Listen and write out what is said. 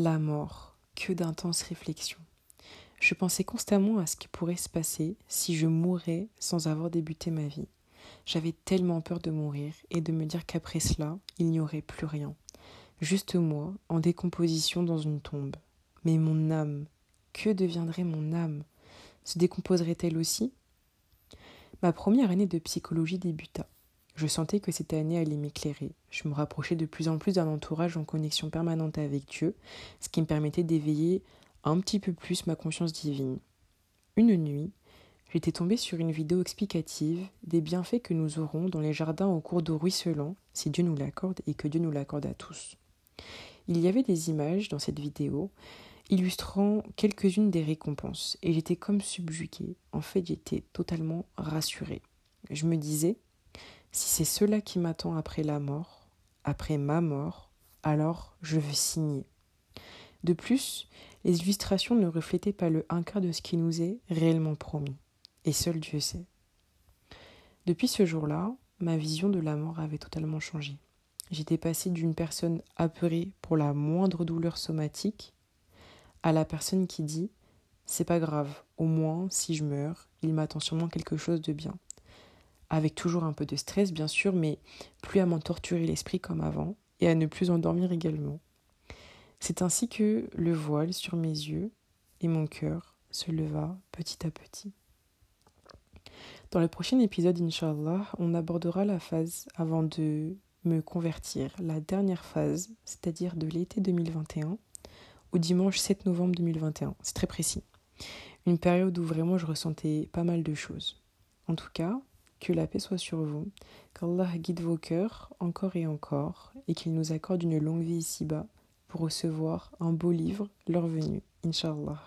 La mort, que d'intenses réflexions. Je pensais constamment à ce qui pourrait se passer si je mourais sans avoir débuté ma vie. J'avais tellement peur de mourir et de me dire qu'après cela, il n'y aurait plus rien. Juste moi, en décomposition dans une tombe. Mais mon âme, que deviendrait mon âme? Se décomposerait-elle aussi? Ma première année de psychologie débuta. Je sentais que cette année allait m'éclairer. Je me rapprochais de plus en plus d'un entourage en connexion permanente avec Dieu, ce qui me permettait d'éveiller un petit peu plus ma conscience divine. Une nuit, j'étais tombée sur une vidéo explicative des bienfaits que nous aurons dans les jardins au cours d'eau ruisselant, si Dieu nous l'accorde et que Dieu nous l'accorde à tous. Il y avait des images dans cette vidéo illustrant quelques-unes des récompenses, et j'étais comme subjuguée. En fait, j'étais totalement rassurée. Je me disais, si c'est cela qui m'attend après la mort, après ma mort, alors je veux signer. De plus, les illustrations ne reflétaient pas le un quart de ce qui nous est réellement promis, et seul Dieu sait. Depuis ce jour-là, ma vision de la mort avait totalement changé. J'étais passée d'une personne apeurée pour la moindre douleur somatique à la personne qui dit C'est pas grave, au moins, si je meurs, il m'attend sûrement quelque chose de bien avec toujours un peu de stress bien sûr, mais plus à m'en torturer l'esprit comme avant, et à ne plus endormir également. C'est ainsi que le voile sur mes yeux et mon cœur se leva petit à petit. Dans le prochain épisode, Inch'Allah, on abordera la phase avant de me convertir, la dernière phase, c'est-à-dire de l'été 2021 au dimanche 7 novembre 2021. C'est très précis. Une période où vraiment je ressentais pas mal de choses. En tout cas, que la paix soit sur vous, qu'Allah guide vos cœurs encore et encore, et qu'il nous accorde une longue vie ici-bas pour recevoir un beau livre leur venue, Inch'Allah.